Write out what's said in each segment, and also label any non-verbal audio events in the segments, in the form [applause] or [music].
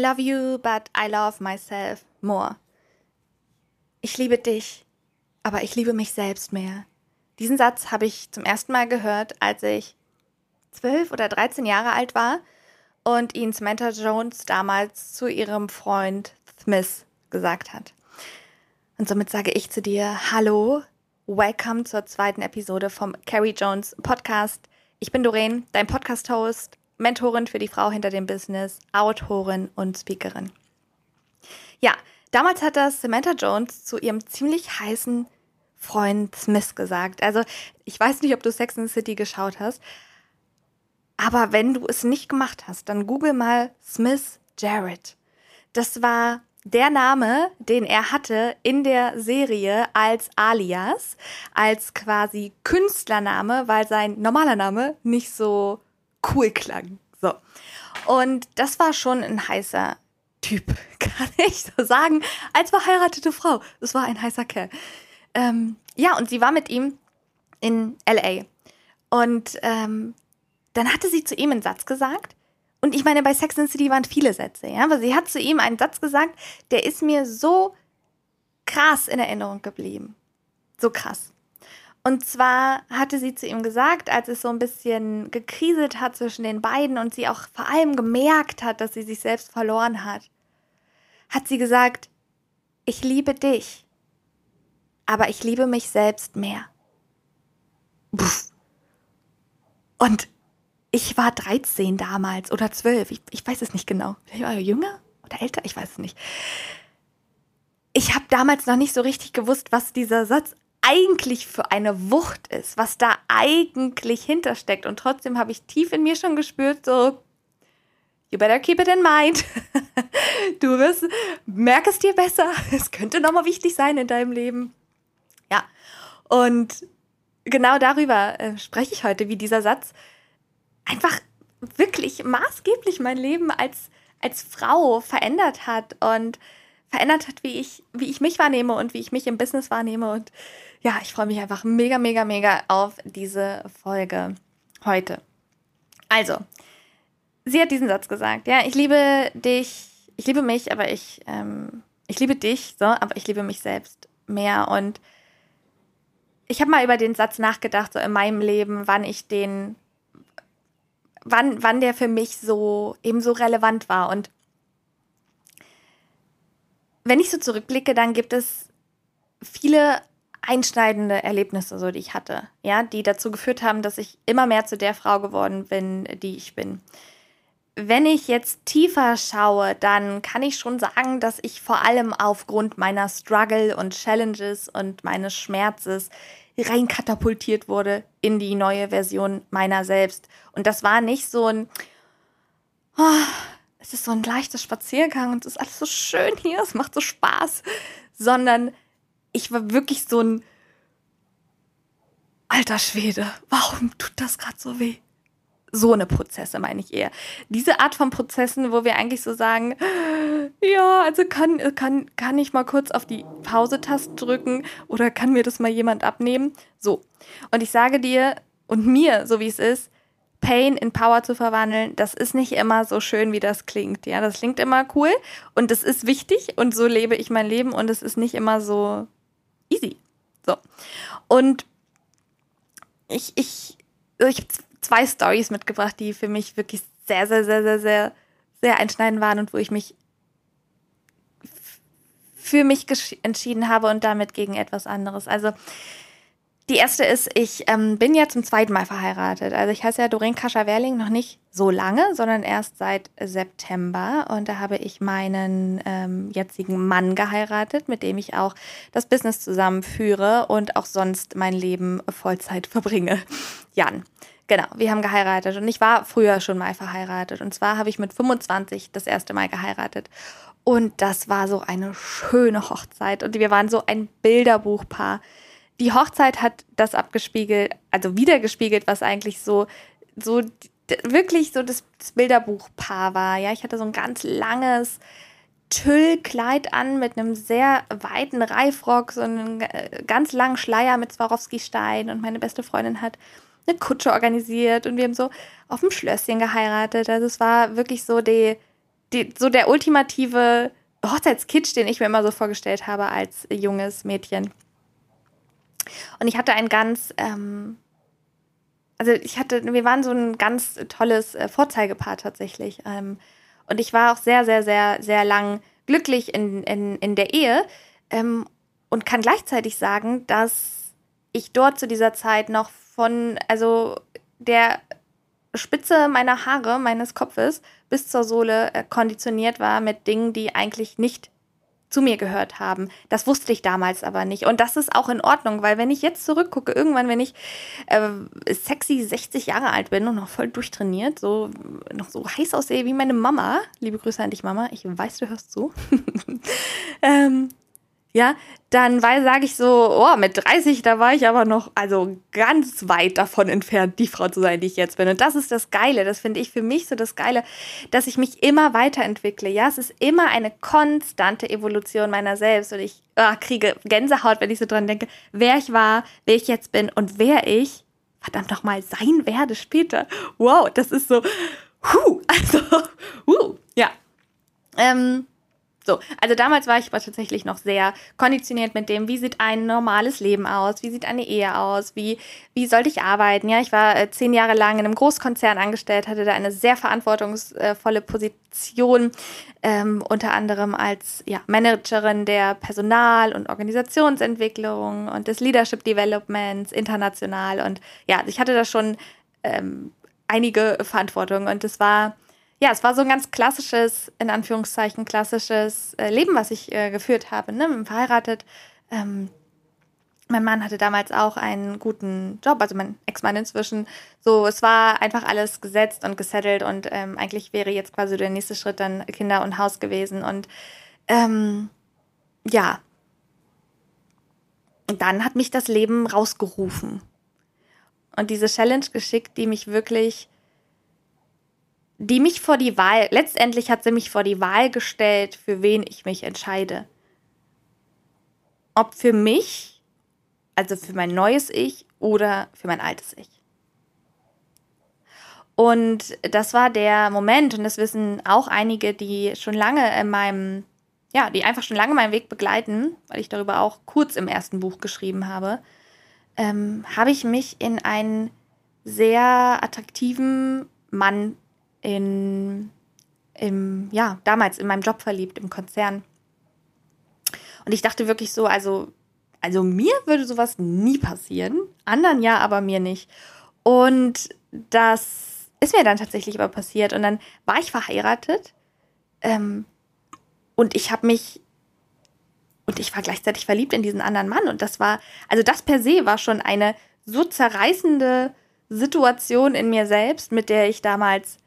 love you, but I love myself more. Ich liebe dich, aber ich liebe mich selbst mehr. Diesen Satz habe ich zum ersten Mal gehört, als ich zwölf oder dreizehn Jahre alt war und ihn Samantha Jones damals zu ihrem Freund Smith gesagt hat. Und somit sage ich zu dir, hallo, welcome zur zweiten Episode vom Carrie Jones Podcast. Ich bin Doreen, dein Podcast-Host, Mentorin für die Frau hinter dem Business, Autorin und Speakerin. Ja, damals hat das Samantha Jones zu ihrem ziemlich heißen Freund Smith gesagt. Also, ich weiß nicht, ob du Sex in the City geschaut hast, aber wenn du es nicht gemacht hast, dann google mal Smith Jarrett. Das war der Name, den er hatte in der Serie als Alias, als quasi Künstlername, weil sein normaler Name nicht so cool klang. So. Und das war schon ein heißer Typ, [laughs] kann ich so sagen, als verheiratete Frau. Das war ein heißer Kerl. Ähm, ja, und sie war mit ihm in LA. Und ähm, dann hatte sie zu ihm einen Satz gesagt. Und ich meine, bei Sex and City waren viele Sätze, ja, aber sie hat zu ihm einen Satz gesagt, der ist mir so krass in Erinnerung geblieben. So krass. Und zwar hatte sie zu ihm gesagt, als es so ein bisschen gekriselt hat zwischen den beiden und sie auch vor allem gemerkt hat, dass sie sich selbst verloren hat, hat sie gesagt, ich liebe dich aber ich liebe mich selbst mehr. Puff. Und ich war 13 damals oder 12, ich, ich weiß es nicht genau. Ich war jünger oder älter, ich weiß es nicht. Ich habe damals noch nicht so richtig gewusst, was dieser Satz eigentlich für eine Wucht ist, was da eigentlich hintersteckt. Und trotzdem habe ich tief in mir schon gespürt, so, you better keep it in mind. [laughs] du wirst, merk es dir besser. [laughs] Es könnte nochmal wichtig sein in deinem Leben. Ja. Und genau darüber äh, spreche ich heute, wie dieser Satz einfach wirklich maßgeblich mein Leben als, als Frau verändert hat und verändert hat, wie ich, wie ich mich wahrnehme und wie ich mich im Business wahrnehme. Und ja, ich freue mich einfach mega, mega, mega auf diese Folge heute. Also, sie hat diesen Satz gesagt, ja, ich liebe dich, ich liebe mich, aber ich, ähm, ich liebe dich, so, aber ich liebe mich selbst mehr. Und ich habe mal über den Satz nachgedacht, so in meinem Leben, wann ich den, wann, wann der für mich so eben so relevant war. Und wenn ich so zurückblicke, dann gibt es viele einschneidende Erlebnisse, so die ich hatte, ja, die dazu geführt haben, dass ich immer mehr zu der Frau geworden bin, die ich bin. Wenn ich jetzt tiefer schaue, dann kann ich schon sagen, dass ich vor allem aufgrund meiner Struggle und Challenges und meines Schmerzes reinkatapultiert wurde in die neue Version meiner selbst. Und das war nicht so ein, oh, es ist so ein leichter Spaziergang und es ist alles so schön hier, es macht so Spaß, sondern ich war wirklich so ein alter Schwede. Warum tut das gerade so weh? so eine Prozesse meine ich eher. Diese Art von Prozessen, wo wir eigentlich so sagen, ja, also kann, kann, kann ich mal kurz auf die Pause-Taste drücken oder kann mir das mal jemand abnehmen? So. Und ich sage dir und mir, so wie es ist, Pain in Power zu verwandeln, das ist nicht immer so schön, wie das klingt. Ja, das klingt immer cool und das ist wichtig und so lebe ich mein Leben und es ist nicht immer so easy. So. Und ich, ich, ich habe zwei Stories mitgebracht, die für mich wirklich sehr, sehr, sehr, sehr, sehr, sehr einschneidend waren und wo ich mich für mich entschieden habe und damit gegen etwas anderes. Also die erste ist, ich ähm, bin ja zum zweiten Mal verheiratet. Also ich heiße ja Doreen Kascher-Werling noch nicht so lange, sondern erst seit September. Und da habe ich meinen ähm, jetzigen Mann geheiratet, mit dem ich auch das Business zusammenführe und auch sonst mein Leben Vollzeit verbringe. [laughs] Jan. Genau, wir haben geheiratet und ich war früher schon mal verheiratet. Und zwar habe ich mit 25 das erste Mal geheiratet. Und das war so eine schöne Hochzeit. Und wir waren so ein Bilderbuchpaar. Die Hochzeit hat das abgespiegelt, also wiedergespiegelt, was eigentlich so, so wirklich so das, das Bilderbuchpaar war. Ja, ich hatte so ein ganz langes Tüllkleid an mit einem sehr weiten Reifrock, so einen äh, ganz langen Schleier mit Swarovski-Stein und meine beste Freundin hat eine Kutsche organisiert und wir haben so auf dem Schlösschen geheiratet. Also es war wirklich so die, die, so der ultimative Hochzeitskitsch, den ich mir immer so vorgestellt habe als junges Mädchen. Und ich hatte ein ganz, ähm, also ich hatte, wir waren so ein ganz tolles äh, Vorzeigepaar tatsächlich. Ähm, und ich war auch sehr, sehr, sehr, sehr lang glücklich in, in, in der Ehe ähm, und kann gleichzeitig sagen, dass ich dort zu dieser Zeit noch von, also der Spitze meiner Haare, meines Kopfes bis zur Sohle äh, konditioniert war mit Dingen, die eigentlich nicht zu mir gehört haben. Das wusste ich damals aber nicht. Und das ist auch in Ordnung, weil wenn ich jetzt zurückgucke, irgendwann, wenn ich äh, sexy 60 Jahre alt bin und noch voll durchtrainiert, so noch so heiß aussehe wie meine Mama, liebe Grüße an dich, Mama, ich weiß, du hörst zu, [laughs] ähm, ja, dann sage ich so, oh, mit 30, da war ich aber noch also ganz weit davon entfernt, die Frau zu sein, die ich jetzt bin. Und das ist das Geile, das finde ich für mich so das Geile, dass ich mich immer weiterentwickle. Ja, es ist immer eine konstante Evolution meiner selbst und ich oh, kriege Gänsehaut, wenn ich so dran denke, wer ich war, wer ich jetzt bin und wer ich verdammt noch mal sein werde später. Wow, das ist so, huh, [laughs] also, huh, ja. Ähm, so, also damals war ich aber tatsächlich noch sehr konditioniert mit dem, wie sieht ein normales Leben aus, wie sieht eine Ehe aus, wie, wie sollte ich arbeiten. Ja, ich war äh, zehn Jahre lang in einem Großkonzern angestellt, hatte da eine sehr verantwortungsvolle Position, ähm, unter anderem als ja, Managerin der Personal- und Organisationsentwicklung und des Leadership Developments international. Und ja, ich hatte da schon ähm, einige Verantwortungen und es war ja, es war so ein ganz klassisches, in Anführungszeichen, klassisches äh, Leben, was ich äh, geführt habe. Ne? Verheiratet. Ähm, mein Mann hatte damals auch einen guten Job, also mein Ex-Mann inzwischen. So, es war einfach alles gesetzt und gesettelt und ähm, eigentlich wäre jetzt quasi der nächste Schritt dann Kinder und Haus gewesen. Und ähm, ja, und dann hat mich das Leben rausgerufen. Und diese Challenge geschickt, die mich wirklich die mich vor die Wahl, letztendlich hat sie mich vor die Wahl gestellt, für wen ich mich entscheide. Ob für mich, also für mein neues Ich oder für mein altes Ich. Und das war der Moment, und das wissen auch einige, die schon lange in meinem, ja, die einfach schon lange meinen Weg begleiten, weil ich darüber auch kurz im ersten Buch geschrieben habe, ähm, habe ich mich in einen sehr attraktiven Mann in, im, ja, damals in meinem Job verliebt, im Konzern. Und ich dachte wirklich so, also, also mir würde sowas nie passieren, anderen ja, aber mir nicht. Und das ist mir dann tatsächlich aber passiert. Und dann war ich verheiratet ähm, und ich habe mich und ich war gleichzeitig verliebt in diesen anderen Mann. Und das war, also das per se war schon eine so zerreißende Situation in mir selbst, mit der ich damals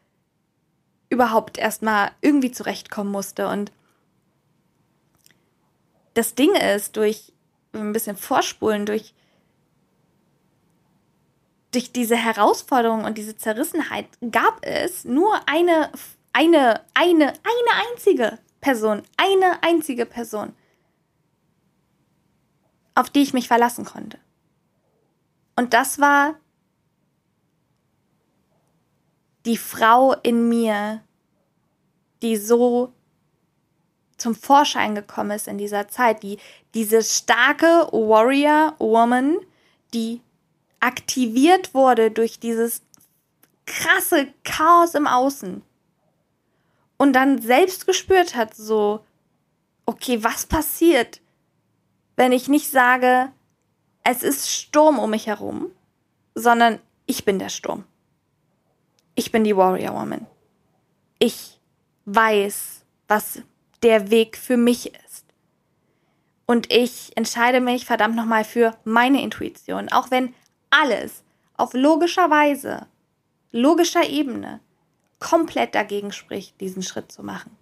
überhaupt erstmal irgendwie zurechtkommen musste. Und das Ding ist, durch ein bisschen Vorspulen, durch, durch diese Herausforderung und diese Zerrissenheit gab es nur eine, eine, eine, eine einzige Person, eine einzige Person, auf die ich mich verlassen konnte. Und das war die Frau in mir, die so zum Vorschein gekommen ist in dieser Zeit, die diese starke Warrior Woman, die aktiviert wurde durch dieses krasse Chaos im Außen und dann selbst gespürt hat, so, okay, was passiert, wenn ich nicht sage, es ist Sturm um mich herum, sondern ich bin der Sturm ich bin die Warrior Woman. Ich weiß, was der Weg für mich ist. Und ich entscheide mich verdammt nochmal für meine Intuition, auch wenn alles auf logischer Weise, logischer Ebene komplett dagegen spricht, diesen Schritt zu machen.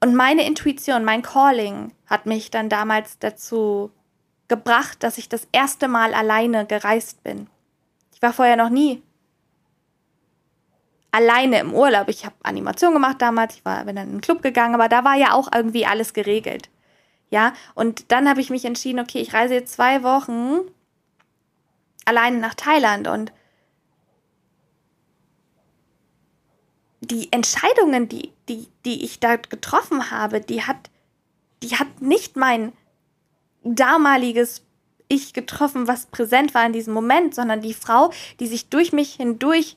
Und meine Intuition, mein Calling hat mich dann damals dazu gebracht, dass ich das erste Mal alleine gereist bin. Ich war vorher noch nie alleine im Urlaub. Ich habe Animation gemacht damals, ich war, bin dann in einen Club gegangen, aber da war ja auch irgendwie alles geregelt. Ja, und dann habe ich mich entschieden, okay, ich reise jetzt zwei Wochen alleine nach Thailand und die Entscheidungen, die, die, die ich da getroffen habe, die hat, die hat nicht mein damaliges Ich getroffen, was präsent war in diesem Moment, sondern die Frau, die sich durch mich hindurch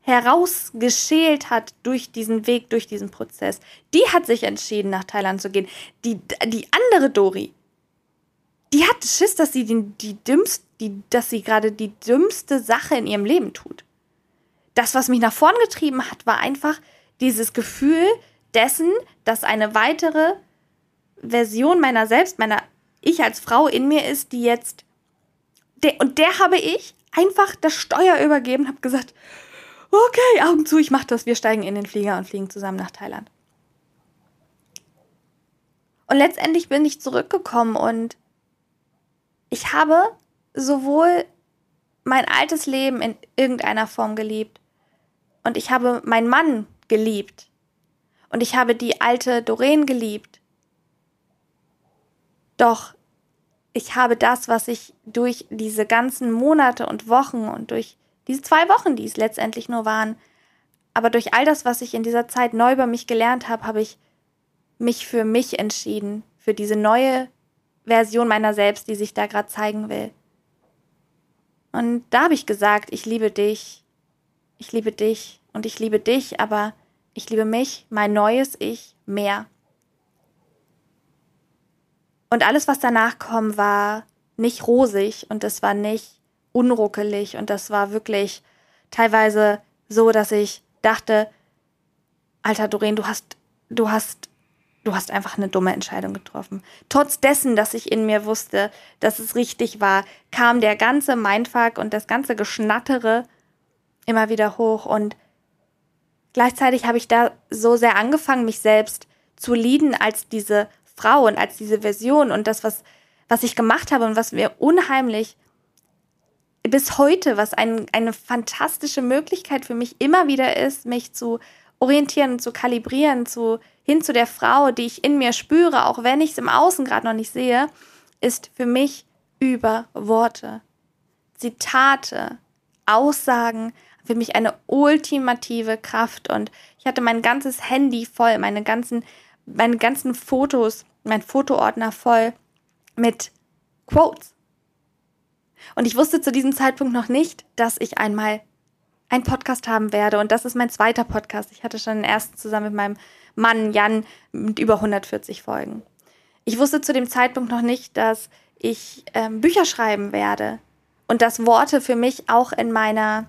herausgeschält hat durch diesen Weg, durch diesen Prozess. Die hat sich entschieden, nach Thailand zu gehen. Die, die andere Dori, die hat Schiss, dass sie die, die dümmst, die, dass sie gerade die dümmste Sache in ihrem Leben tut. Das, was mich nach vorn getrieben hat, war einfach dieses Gefühl dessen, dass eine weitere Version meiner selbst, meiner ich als Frau in mir ist, die jetzt der, und der habe ich einfach das Steuer übergeben, habe gesagt, okay, Augen zu, ich mach das, wir steigen in den Flieger und fliegen zusammen nach Thailand. Und letztendlich bin ich zurückgekommen und ich habe sowohl mein altes Leben in irgendeiner Form geliebt und ich habe meinen Mann geliebt und ich habe die alte Doreen geliebt. Doch ich habe das, was ich durch diese ganzen Monate und Wochen und durch diese zwei Wochen, die es letztendlich nur waren. Aber durch all das, was ich in dieser Zeit neu über mich gelernt habe, habe ich mich für mich entschieden, für diese neue Version meiner selbst, die sich da gerade zeigen will. Und da habe ich gesagt, ich liebe dich, ich liebe dich und ich liebe dich, aber ich liebe mich, mein neues Ich, mehr. Und alles, was danach kam, war nicht rosig und es war nicht unruckelig und das war wirklich teilweise so, dass ich dachte, Alter Doreen, du hast, du hast, du hast einfach eine dumme Entscheidung getroffen. Trotz dessen, dass ich in mir wusste, dass es richtig war, kam der ganze Mindfuck und das ganze Geschnattere immer wieder hoch und gleichzeitig habe ich da so sehr angefangen, mich selbst zu lieben als diese Frau und als diese Version und das, was, was ich gemacht habe und was mir unheimlich bis heute, was ein, eine fantastische Möglichkeit für mich immer wieder ist, mich zu orientieren zu kalibrieren, zu, hin zu der Frau, die ich in mir spüre, auch wenn ich es im Außen gerade noch nicht sehe, ist für mich über Worte. Zitate, Aussagen, für mich eine ultimative Kraft und ich hatte mein ganzes Handy voll, meine ganzen, meine ganzen Fotos, mein Fotoordner voll mit Quotes und ich wusste zu diesem Zeitpunkt noch nicht, dass ich einmal einen Podcast haben werde. Und das ist mein zweiter Podcast. Ich hatte schon den ersten zusammen mit meinem Mann Jan mit über 140 Folgen. Ich wusste zu dem Zeitpunkt noch nicht, dass ich ähm, Bücher schreiben werde und dass Worte für mich auch in meiner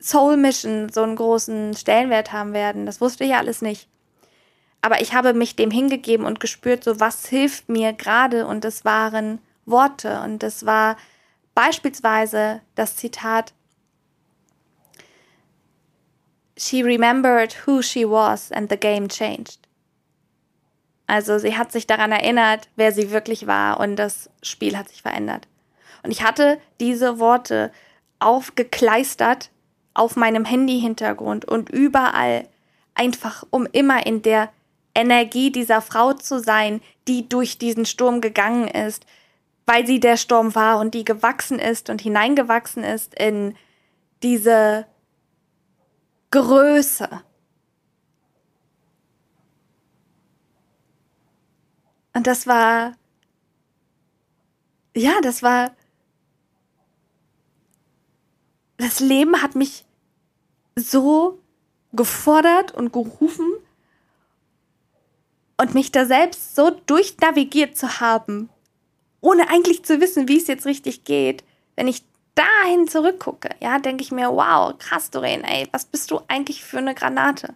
Soul Mission so einen großen Stellenwert haben werden. Das wusste ich alles nicht. Aber ich habe mich dem hingegeben und gespürt, so was hilft mir gerade. Und es waren Worte und es war Beispielsweise das Zitat She remembered who she was and the game changed. Also sie hat sich daran erinnert, wer sie wirklich war und das Spiel hat sich verändert. Und ich hatte diese Worte aufgekleistert auf meinem Handy-Hintergrund und überall, einfach um immer in der Energie dieser Frau zu sein, die durch diesen Sturm gegangen ist, weil sie der Sturm war und die gewachsen ist und hineingewachsen ist in diese Größe. Und das war, ja, das war, das Leben hat mich so gefordert und gerufen und mich da selbst so durchnavigiert zu haben, ohne eigentlich zu wissen, wie es jetzt richtig geht, wenn ich dahin zurückgucke, ja, denke ich mir, wow, krass, Doreen, ey, was bist du eigentlich für eine Granate?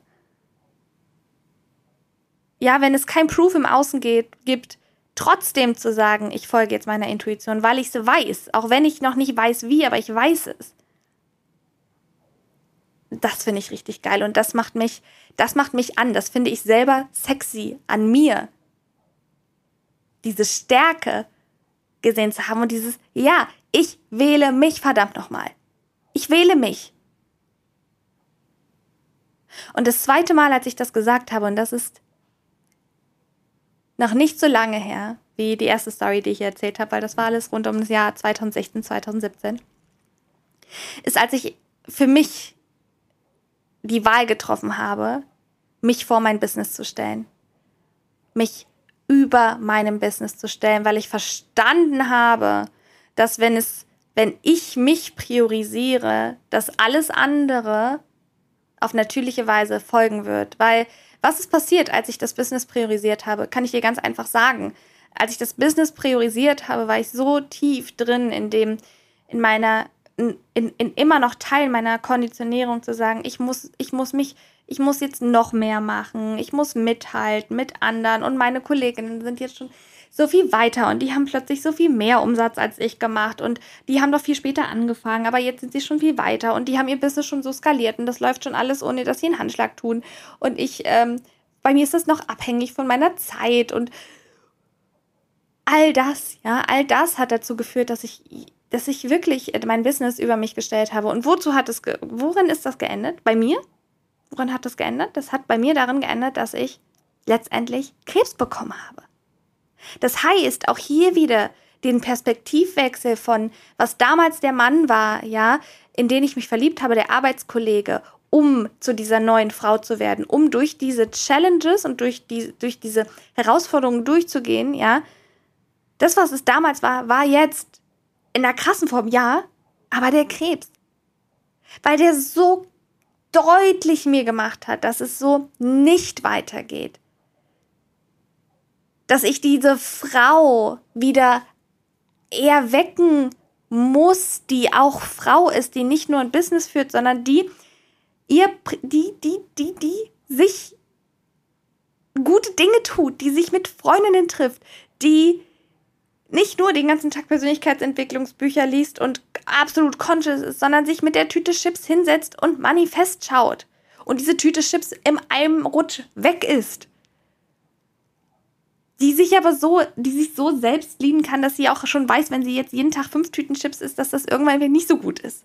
Ja, wenn es kein Proof im Außen geht, gibt, trotzdem zu sagen, ich folge jetzt meiner Intuition, weil ich es weiß, auch wenn ich noch nicht weiß, wie, aber ich weiß es. Das finde ich richtig geil und das macht mich, das macht mich an, das finde ich selber sexy an mir. Diese Stärke, gesehen zu haben und dieses, ja, ich wähle mich verdammt nochmal. Ich wähle mich. Und das zweite Mal, als ich das gesagt habe, und das ist noch nicht so lange her, wie die erste Story, die ich erzählt habe, weil das war alles rund um das Jahr 2016, 2017, ist, als ich für mich die Wahl getroffen habe, mich vor mein Business zu stellen. Mich über meinem Business zu stellen, weil ich verstanden habe, dass wenn es, wenn ich mich priorisiere, dass alles andere auf natürliche Weise folgen wird. Weil was ist passiert, als ich das Business priorisiert habe, kann ich dir ganz einfach sagen. Als ich das Business priorisiert habe, war ich so tief drin in dem, in meiner, in, in immer noch Teil meiner Konditionierung zu sagen, ich muss, ich muss mich, ich muss jetzt noch mehr machen, ich muss mithalten mit anderen und meine Kolleginnen sind jetzt schon so viel weiter und die haben plötzlich so viel mehr Umsatz als ich gemacht und die haben doch viel später angefangen, aber jetzt sind sie schon viel weiter und die haben ihr Business schon so skaliert und das läuft schon alles, ohne dass sie einen Handschlag tun. Und ich, ähm, bei mir ist das noch abhängig von meiner Zeit und all das, ja, all das hat dazu geführt, dass ich, dass ich wirklich mein Business über mich gestellt habe. Und wozu hat es, worin ist das geendet? Bei mir? Worin hat das geändert? Das hat bei mir darin geändert, dass ich letztendlich Krebs bekommen habe. Das heißt, auch hier wieder den Perspektivwechsel von, was damals der Mann war, ja, in den ich mich verliebt habe, der Arbeitskollege, um zu dieser neuen Frau zu werden, um durch diese Challenges und durch, die, durch diese Herausforderungen durchzugehen, ja. Das, was es damals war, war jetzt in der krassen Form, ja, aber der Krebs. Weil der so deutlich mir gemacht hat, dass es so nicht weitergeht dass ich diese Frau wieder erwecken muss, die auch Frau ist, die nicht nur ein Business führt, sondern die ihr, die, die, die, die sich gute Dinge tut, die sich mit Freundinnen trifft, die nicht nur den ganzen Tag Persönlichkeitsentwicklungsbücher liest und absolut conscious ist, sondern sich mit der Tüte Chips hinsetzt und Manifest schaut und diese Tüte Chips in einem Rutsch weg ist die sich aber so, die sich so selbst lieben kann, dass sie auch schon weiß, wenn sie jetzt jeden Tag fünf Tüten Chips isst, dass das irgendwann wieder nicht so gut ist.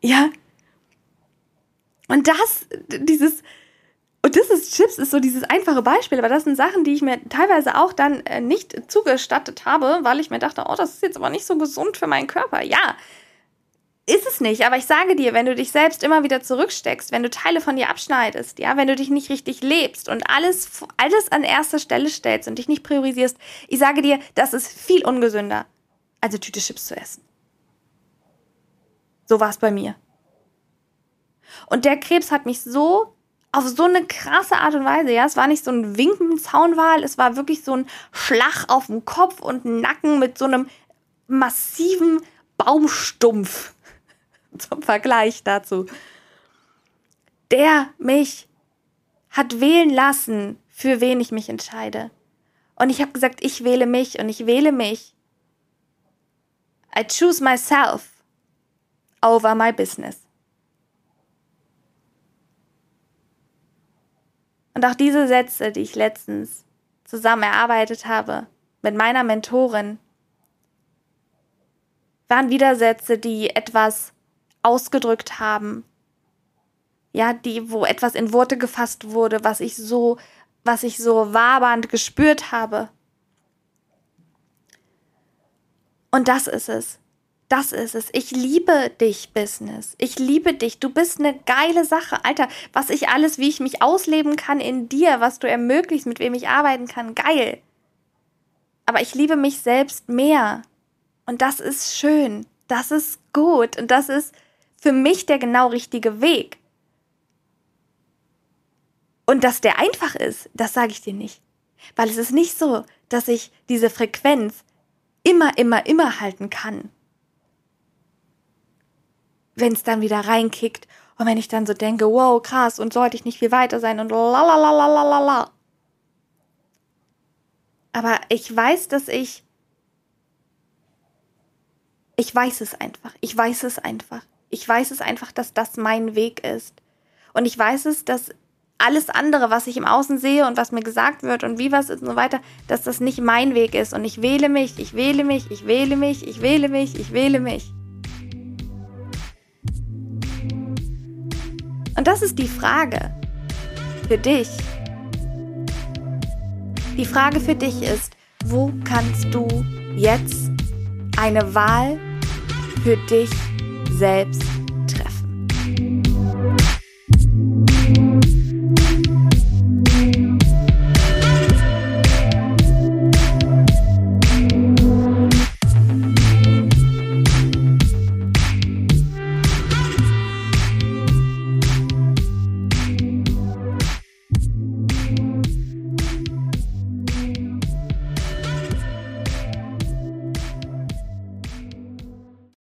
Ja. Und das, dieses, und das ist Chips, ist so dieses einfache Beispiel, aber das sind Sachen, die ich mir teilweise auch dann äh, nicht zugestattet habe, weil ich mir dachte, oh, das ist jetzt aber nicht so gesund für meinen Körper. Ja, ist es nicht, aber ich sage dir, wenn du dich selbst immer wieder zurücksteckst, wenn du Teile von dir abschneidest, ja, wenn du dich nicht richtig lebst und alles, alles an erster Stelle stellst und dich nicht priorisierst, ich sage dir, das ist viel ungesünder, als eine Tüte Chips zu essen. So war es bei mir. Und der Krebs hat mich so auf so eine krasse Art und Weise, ja, es war nicht so ein Winken Zaunwal, es war wirklich so ein Schlag auf den Kopf und Nacken mit so einem massiven Baumstumpf [laughs] zum Vergleich dazu, der mich hat wählen lassen, für wen ich mich entscheide. Und ich habe gesagt, ich wähle mich und ich wähle mich. I choose myself over my business. Und auch diese Sätze, die ich letztens zusammen erarbeitet habe mit meiner Mentorin, waren wieder Sätze, die etwas ausgedrückt haben. Ja, die, wo etwas in Worte gefasst wurde, was ich so, was ich so wabernd gespürt habe. Und das ist es. Das ist es. Ich liebe dich, Business. Ich liebe dich. Du bist eine geile Sache. Alter, was ich alles, wie ich mich ausleben kann in dir, was du ermöglicht, mit wem ich arbeiten kann, geil. Aber ich liebe mich selbst mehr. Und das ist schön. Das ist gut. Und das ist für mich der genau richtige Weg. Und dass der einfach ist, das sage ich dir nicht. Weil es ist nicht so, dass ich diese Frequenz immer, immer, immer halten kann. Wenn es dann wieder reinkickt und wenn ich dann so denke, wow, krass, und sollte ich nicht viel weiter sein und la. Aber ich weiß, dass ich. Ich weiß es einfach. Ich weiß es einfach. Ich weiß es einfach, dass das mein Weg ist. Und ich weiß es, dass alles andere, was ich im Außen sehe und was mir gesagt wird und wie was ist und so weiter, dass das nicht mein Weg ist. Und ich wähle mich, ich wähle mich, ich wähle mich, ich wähle mich, ich wähle mich. Und das ist die Frage für dich. Die Frage für dich ist, wo kannst du jetzt eine Wahl für dich selbst